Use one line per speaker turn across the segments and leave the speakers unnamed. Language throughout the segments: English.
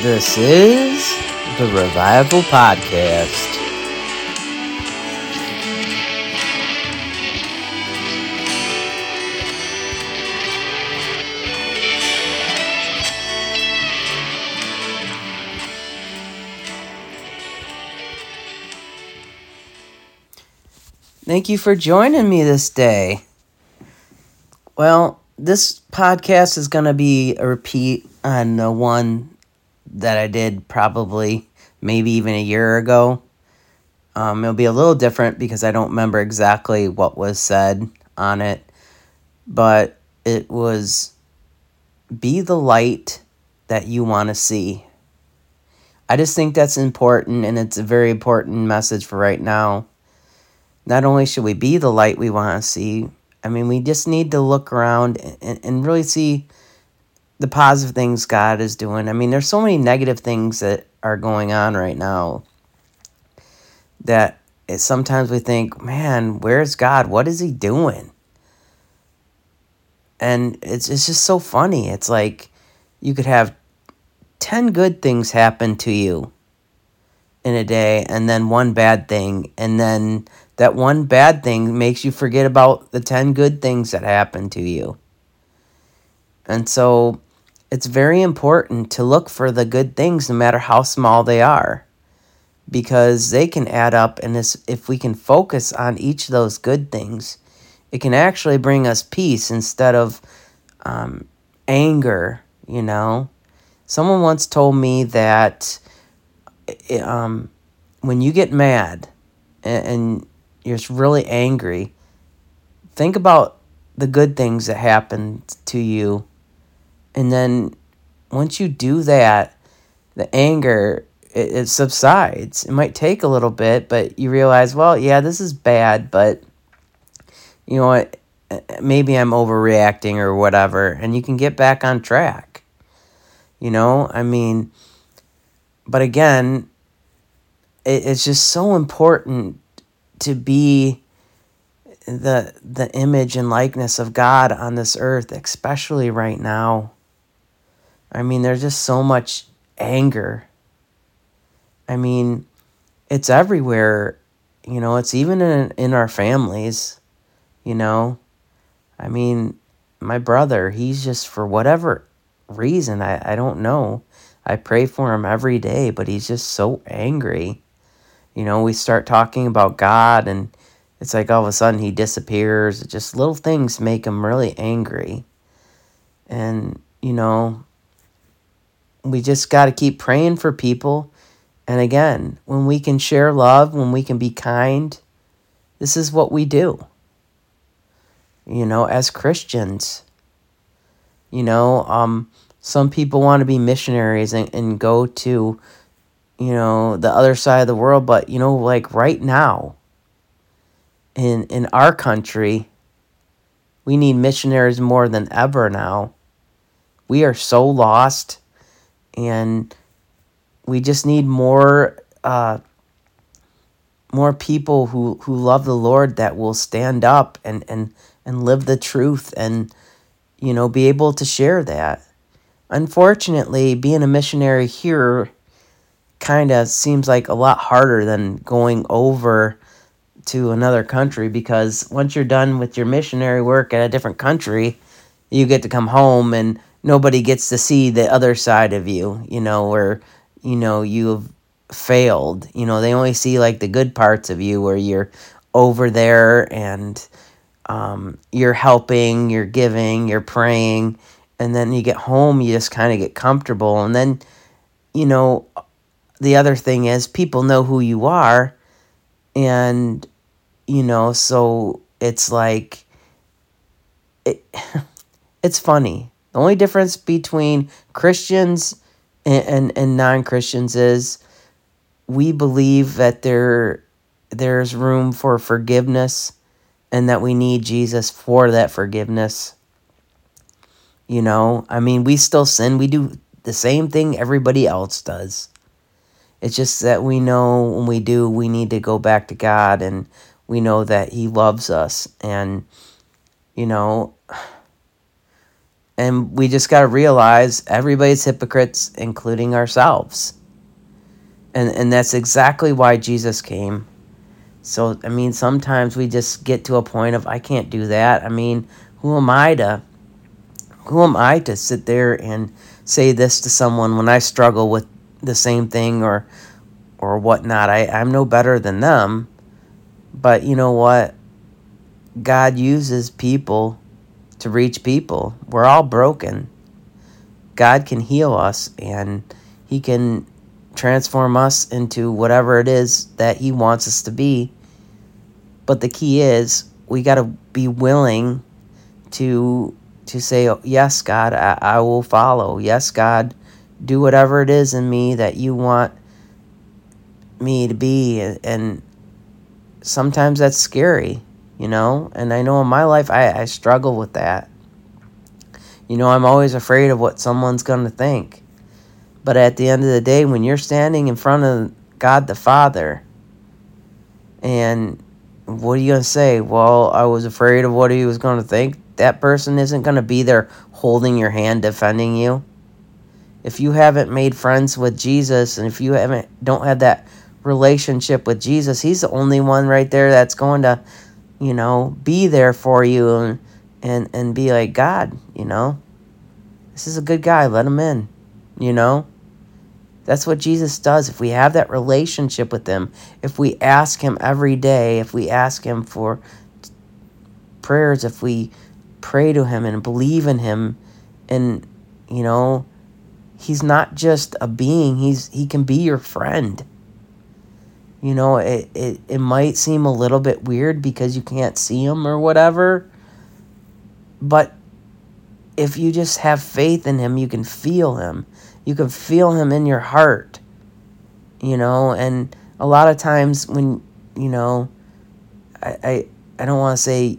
This is the Revival Podcast. Thank you for joining me this day. Well, this podcast is going to be a repeat on the one that I did probably maybe even a year ago. Um, it'll be a little different because I don't remember exactly what was said on it, but it was be the light that you want to see. I just think that's important and it's a very important message for right now. Not only should we be the light we want to see, I mean, we just need to look around and, and really see the positive things God is doing. I mean, there's so many negative things that are going on right now that it, sometimes we think, man, where's God? What is He doing? And it's it's just so funny. It's like you could have ten good things happen to you in a day, and then one bad thing, and then that one bad thing makes you forget about the ten good things that happened to you. And so it's very important to look for the good things no matter how small they are because they can add up and if we can focus on each of those good things it can actually bring us peace instead of um, anger you know someone once told me that um, when you get mad and you're just really angry think about the good things that happened to you and then once you do that, the anger it, it subsides. It might take a little bit, but you realize, well, yeah, this is bad, but you know what? Eh, maybe I'm overreacting or whatever, and you can get back on track. You know, I mean, but again, it, it's just so important to be the the image and likeness of God on this earth, especially right now. I mean, there's just so much anger. I mean, it's everywhere. You know, it's even in in our families. You know, I mean, my brother, he's just for whatever reason, I, I don't know. I pray for him every day, but he's just so angry. You know, we start talking about God and it's like all of a sudden he disappears. Just little things make him really angry. And, you know, we just got to keep praying for people. And again, when we can share love, when we can be kind, this is what we do. You know, as Christians, you know, um, some people want to be missionaries and, and go to, you know, the other side of the world. But, you know, like right now, in, in our country, we need missionaries more than ever now. We are so lost and we just need more uh, more people who, who love the Lord that will stand up and, and, and live the truth and you know be able to share that. Unfortunately, being a missionary here kind of seems like a lot harder than going over to another country because once you're done with your missionary work at a different country, you get to come home and nobody gets to see the other side of you, you know, where, you know, you've failed. You know, they only see like the good parts of you where you're over there and um, you're helping, you're giving, you're praying. And then you get home, you just kind of get comfortable. And then, you know, the other thing is people know who you are. And, you know, so it's like, it, it's funny the only difference between Christians and, and, and non Christians is we believe that there there's room for forgiveness and that we need Jesus for that forgiveness. You know, I mean, we still sin. We do the same thing everybody else does. It's just that we know when we do, we need to go back to God and we know that He loves us. And, you know, and we just got to realize everybody's hypocrites, including ourselves. And, and that's exactly why Jesus came. So, I mean, sometimes we just get to a point of, I can't do that. I mean, who am I to, who am I to sit there and say this to someone when I struggle with the same thing or, or whatnot? I, I'm no better than them. But you know what? God uses people to reach people. We're all broken. God can heal us and He can transform us into whatever it is that He wants us to be. But the key is we got to be willing to to say, oh, Yes, God, I, I will follow. Yes, God, do whatever it is in me that you want me to be. And sometimes that's scary, you know? And I know in my life, I, I struggle with that. You know, I'm always afraid of what someone's going to think. But at the end of the day, when you're standing in front of God the Father, and what are you going to say? Well, I was afraid of what he was going to think. That person isn't going to be there holding your hand, defending you. If you haven't made friends with Jesus, and if you haven't don't have that relationship with Jesus, He's the only one right there that's going to, you know, be there for you and and and be like God, you know, this is a good guy. Let him in, you know. That's what Jesus does. If we have that relationship with Him, if we ask Him every day, if we ask Him for prayers, if we pray to Him and believe in Him, and you know, He's not just a being. He's He can be your friend. You know, it, it, it might seem a little bit weird because you can't see him or whatever. But if you just have faith in him, you can feel him. You can feel him in your heart. You know, and a lot of times when, you know, I, I, I don't want to say,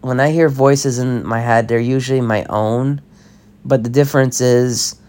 when I hear voices in my head, they're usually my own. But the difference is,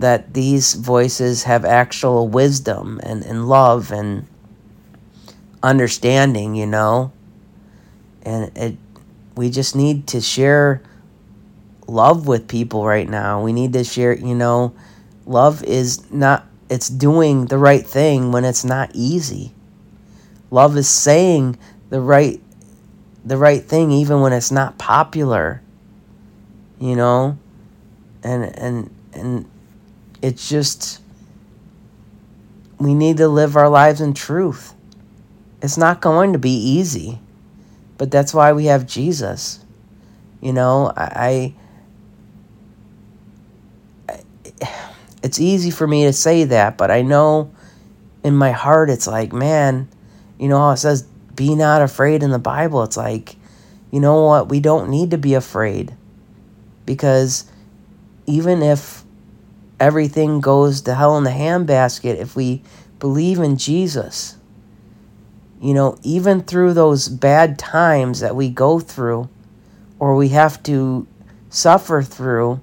that these voices have actual wisdom and, and love and understanding, you know? And it we just need to share love with people right now. We need to share, you know, love is not it's doing the right thing when it's not easy. Love is saying the right the right thing even when it's not popular. You know? And and and it's just, we need to live our lives in truth. It's not going to be easy, but that's why we have Jesus. You know, I, I it's easy for me to say that, but I know in my heart it's like, man, you know how it says, be not afraid in the Bible. It's like, you know what? We don't need to be afraid because even if everything goes to hell in the handbasket if we believe in Jesus. You know, even through those bad times that we go through or we have to suffer through,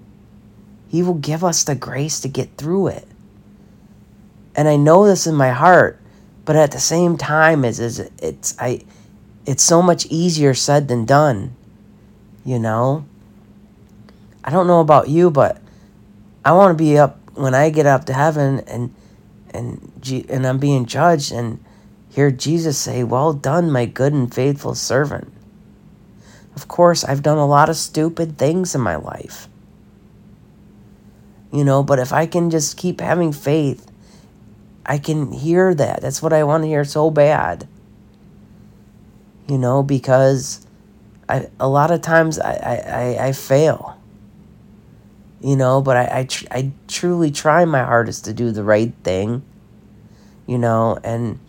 He will give us the grace to get through it. And I know this in my heart, but at the same time, it's, it's, it's, I, it's so much easier said than done. You know? I don't know about you, but I want to be up when I get up to heaven and and and I'm being judged and hear Jesus say, "Well done, my good and faithful servant." Of course, I've done a lot of stupid things in my life. You know, but if I can just keep having faith, I can hear that. That's what I want to hear so bad. You know, because I a lot of times I I, I, I fail you know but i I, tr- I truly try my hardest to do the right thing you know and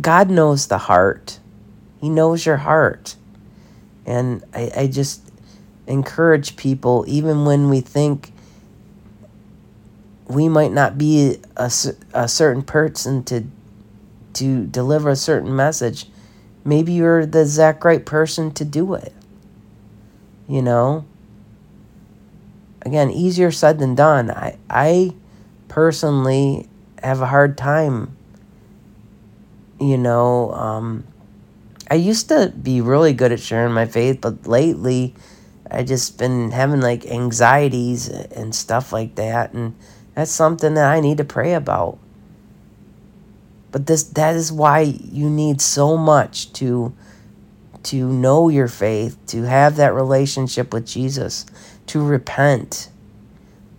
god knows the heart. He knows your heart. And i, I just encourage people even when we think we might not be a, a certain person to to deliver a certain message maybe you're the exact right person to do it you know again, easier said than done. I, I personally have a hard time, you know. Um, I used to be really good at sharing my faith, but lately I just been having like anxieties and stuff like that, and that's something that I need to pray about. But this that is why you need so much to to know your faith, to have that relationship with Jesus, to repent.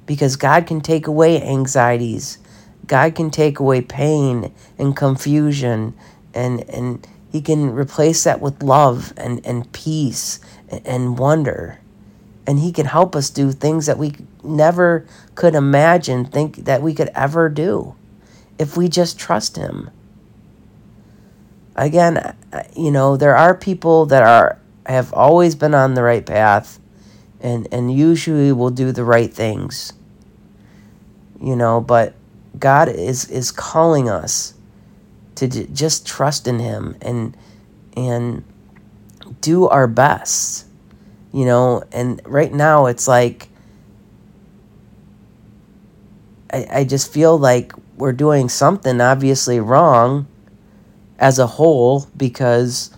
Because God can take away anxieties. God can take away pain and confusion and and he can replace that with love and, and peace and wonder. And he can help us do things that we never could imagine think that we could ever do if we just trust him. Again, you know, there are people that are have always been on the right path and and usually will do the right things. You know, but God is is calling us to j- just trust in him and and do our best you know and right now it's like I, I just feel like we're doing something obviously wrong as a whole because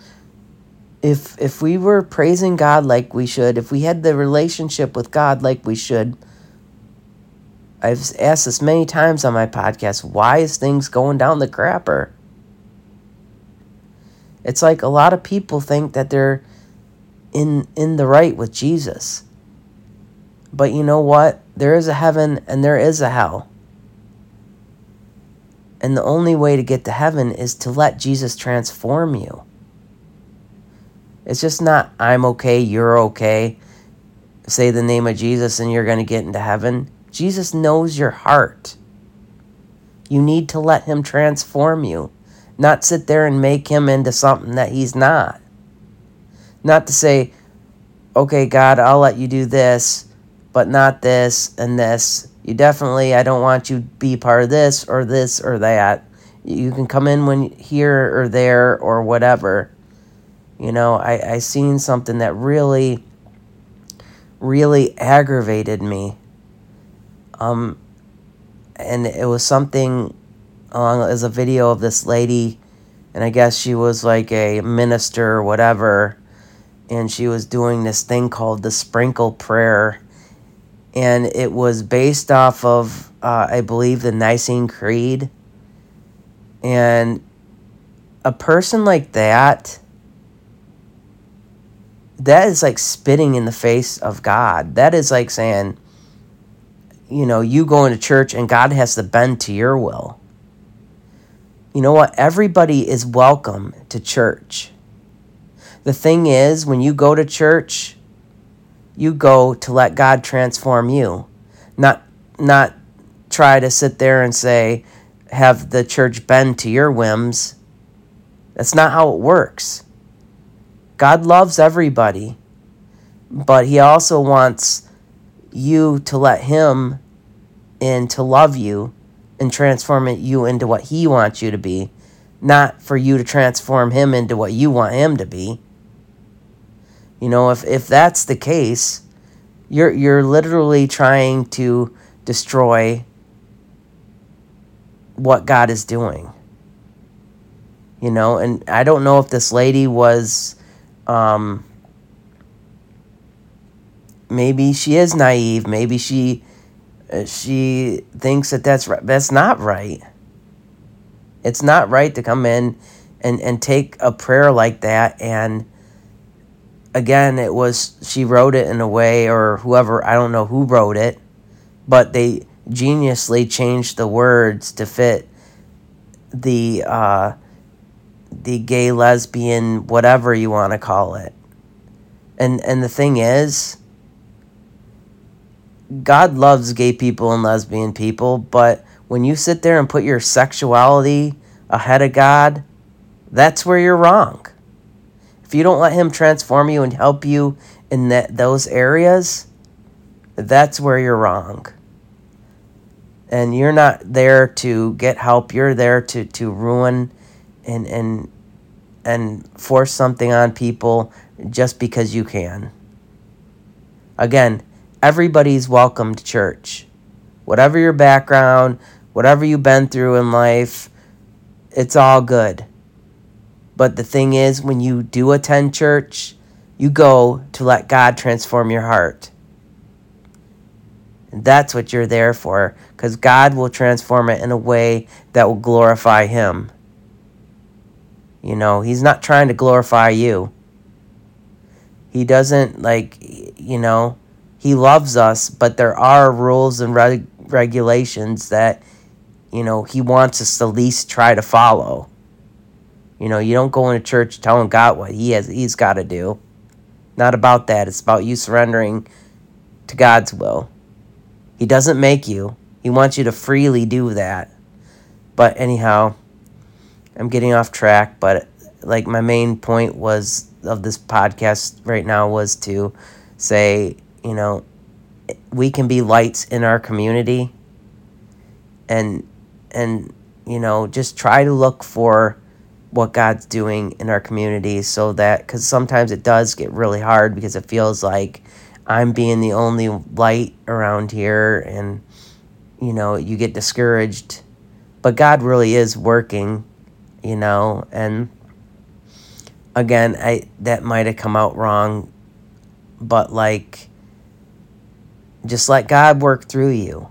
if if we were praising God like we should, if we had the relationship with God like we should, I've asked this many times on my podcast, why is things going down the crapper? It's like a lot of people think that they're in in the right with Jesus. But you know what? There is a heaven and there is a hell. And the only way to get to heaven is to let Jesus transform you. It's just not, I'm okay, you're okay. Say the name of Jesus and you're going to get into heaven. Jesus knows your heart. You need to let him transform you not sit there and make him into something that he's not. Not to say, okay, God, I'll let you do this, but not this and this. You definitely, I don't want you to be part of this or this or that. You can come in when here or there or whatever. You know, I, I seen something that really, really aggravated me. Um, and it was something along as a video of this lady, and I guess she was like a minister or whatever, and she was doing this thing called the sprinkle prayer, and it was based off of uh, I believe the Nicene Creed, and a person like that that is like spitting in the face of God. That is like saying, you know, you going to church and God has to bend to your will. You know what? Everybody is welcome to church. The thing is, when you go to church, you go to let God transform you, not not try to sit there and say have the church bend to your whims. That's not how it works. God loves everybody, but he also wants you to let him in to love you and transform you into what he wants you to be, not for you to transform him into what you want him to be. You know, if, if that's the case, you're you're literally trying to destroy what God is doing. You know, and I don't know if this lady was um maybe she is naive, maybe she uh, she thinks that that's right. That's not right. It's not right to come in and, and take a prayer like that. And again, it was, she wrote it in a way, or whoever, I don't know who wrote it, but they geniusly changed the words to fit the, uh, the gay, lesbian, whatever you want to call it. And, and the thing is, God loves gay people and lesbian people, but when you sit there and put your sexuality ahead of God, that's where you're wrong. If you don't let Him transform you and help you in that, those areas, that's where you're wrong. And you're not there to get help, you're there to, to ruin and, and, and force something on people just because you can. Again, everybody's welcome to church. Whatever your background, whatever you've been through in life, it's all good. But the thing is, when you do attend church, you go to let God transform your heart. And that's what you're there for, because God will transform it in a way that will glorify Him. You know, He's not trying to glorify you. He doesn't, like, you know, He loves us, but there are rules and reg- regulations that, you know, He wants us to least try to follow. You know, you don't go into church telling God what He has He's got to do. Not about that. It's about you surrendering to God's will. He doesn't make you. He wants you to freely do that. But anyhow, I'm getting off track, but like my main point was of this podcast right now was to say, you know, we can be lights in our community and and you know, just try to look for what God's doing in our community so that because sometimes it does get really hard because it feels like I'm being the only light around here and you know you get discouraged. But God really is working you know and again I that might have come out wrong but like just let God work through you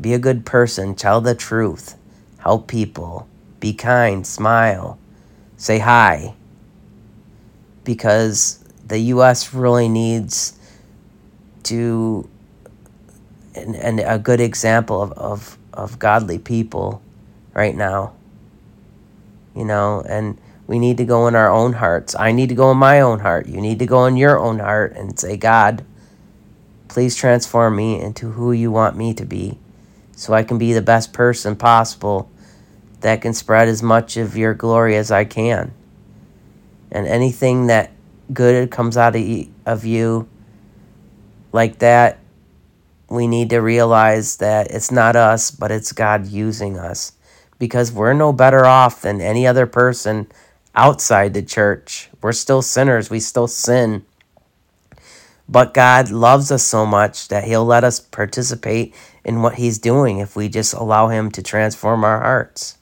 be a good person tell the truth help people be kind, smile, say hi. Because the U.S. really needs to, and, and a good example of, of, of godly people right now. You know, and we need to go in our own hearts. I need to go in my own heart. You need to go in your own heart and say, God, please transform me into who you want me to be so I can be the best person possible that can spread as much of your glory as I can. And anything that good comes out of you like that, we need to realize that it's not us, but it's God using us. Because we're no better off than any other person outside the church. We're still sinners, we still sin. But God loves us so much that He'll let us participate in what He's doing if we just allow Him to transform our hearts.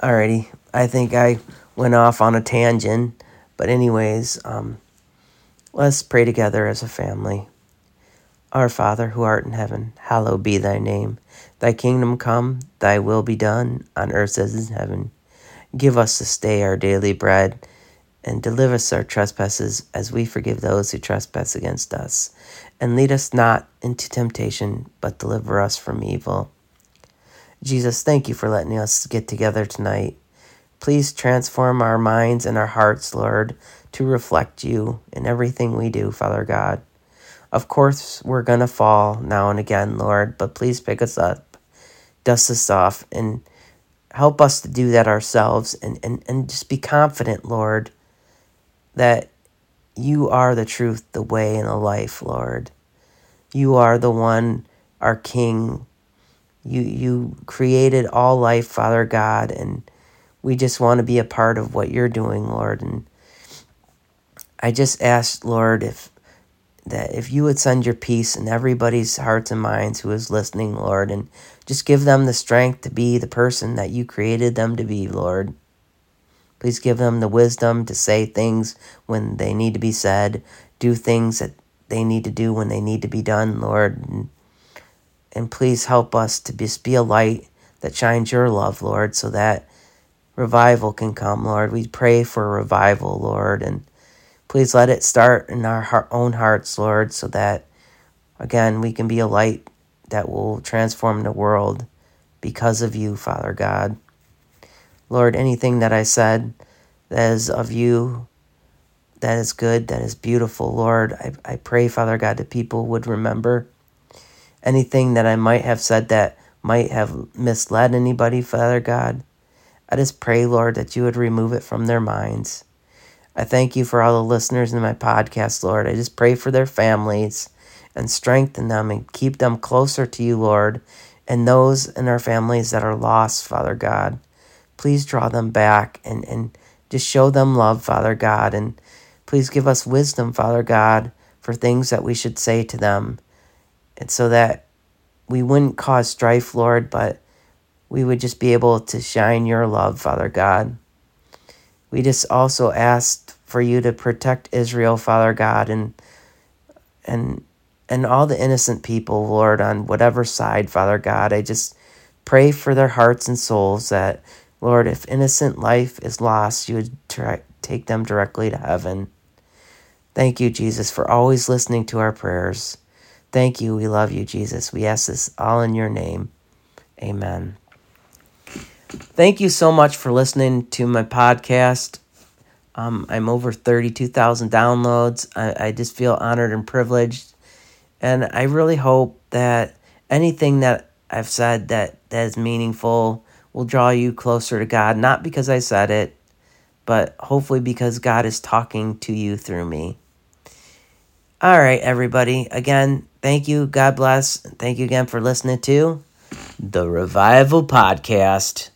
Alrighty, I think I went off on a tangent, but anyways, um, let's pray together as a family. Our Father, who art in heaven, hallowed be thy name. Thy kingdom come, thy will be done, on earth as in heaven. Give us this day our daily bread, and deliver us our trespasses, as we forgive those who trespass against us. And lead us not into temptation, but deliver us from evil. Jesus, thank you for letting us get together tonight. Please transform our minds and our hearts, Lord, to reflect you in everything we do, Father God. Of course, we're going to fall now and again, Lord, but please pick us up, dust us off, and help us to do that ourselves and, and, and just be confident, Lord, that you are the truth, the way, and the life, Lord. You are the one, our King, you you created all life, Father God, and we just want to be a part of what you're doing, Lord. And I just ask, Lord, if that if you would send your peace in everybody's hearts and minds who is listening, Lord, and just give them the strength to be the person that you created them to be, Lord. Please give them the wisdom to say things when they need to be said, do things that they need to do when they need to be done, Lord. And and please help us to just be a light that shines your love, Lord, so that revival can come, Lord. We pray for revival, Lord, and please let it start in our own hearts, Lord, so that, again, we can be a light that will transform the world because of you, Father God. Lord, anything that I said that is of you, that is good, that is beautiful, Lord, I, I pray, Father God, that people would remember anything that I might have said that might have misled anybody, Father God. I just pray, Lord, that you would remove it from their minds. I thank you for all the listeners in my podcast, Lord. I just pray for their families and strengthen them and keep them closer to you, Lord, and those in our families that are lost, Father God. Please draw them back and, and just show them love, Father God, and please give us wisdom, Father God, for things that we should say to them. And so that we wouldn't cause strife, Lord, but we would just be able to shine your love, Father God. We just also asked for you to protect Israel, Father God, and and and all the innocent people, Lord, on whatever side, Father God. I just pray for their hearts and souls that, Lord, if innocent life is lost, you would try, take them directly to heaven. Thank you, Jesus, for always listening to our prayers. Thank you. We love you, Jesus. We ask this all in your name. Amen. Thank you so much for listening to my podcast. Um, I'm over 32,000 downloads. I, I just feel honored and privileged. And I really hope that anything that I've said that, that is meaningful will draw you closer to God, not because I said it, but hopefully because God is talking to you through me. All right, everybody. Again, thank you. God bless. Thank you again for listening to the Revival Podcast.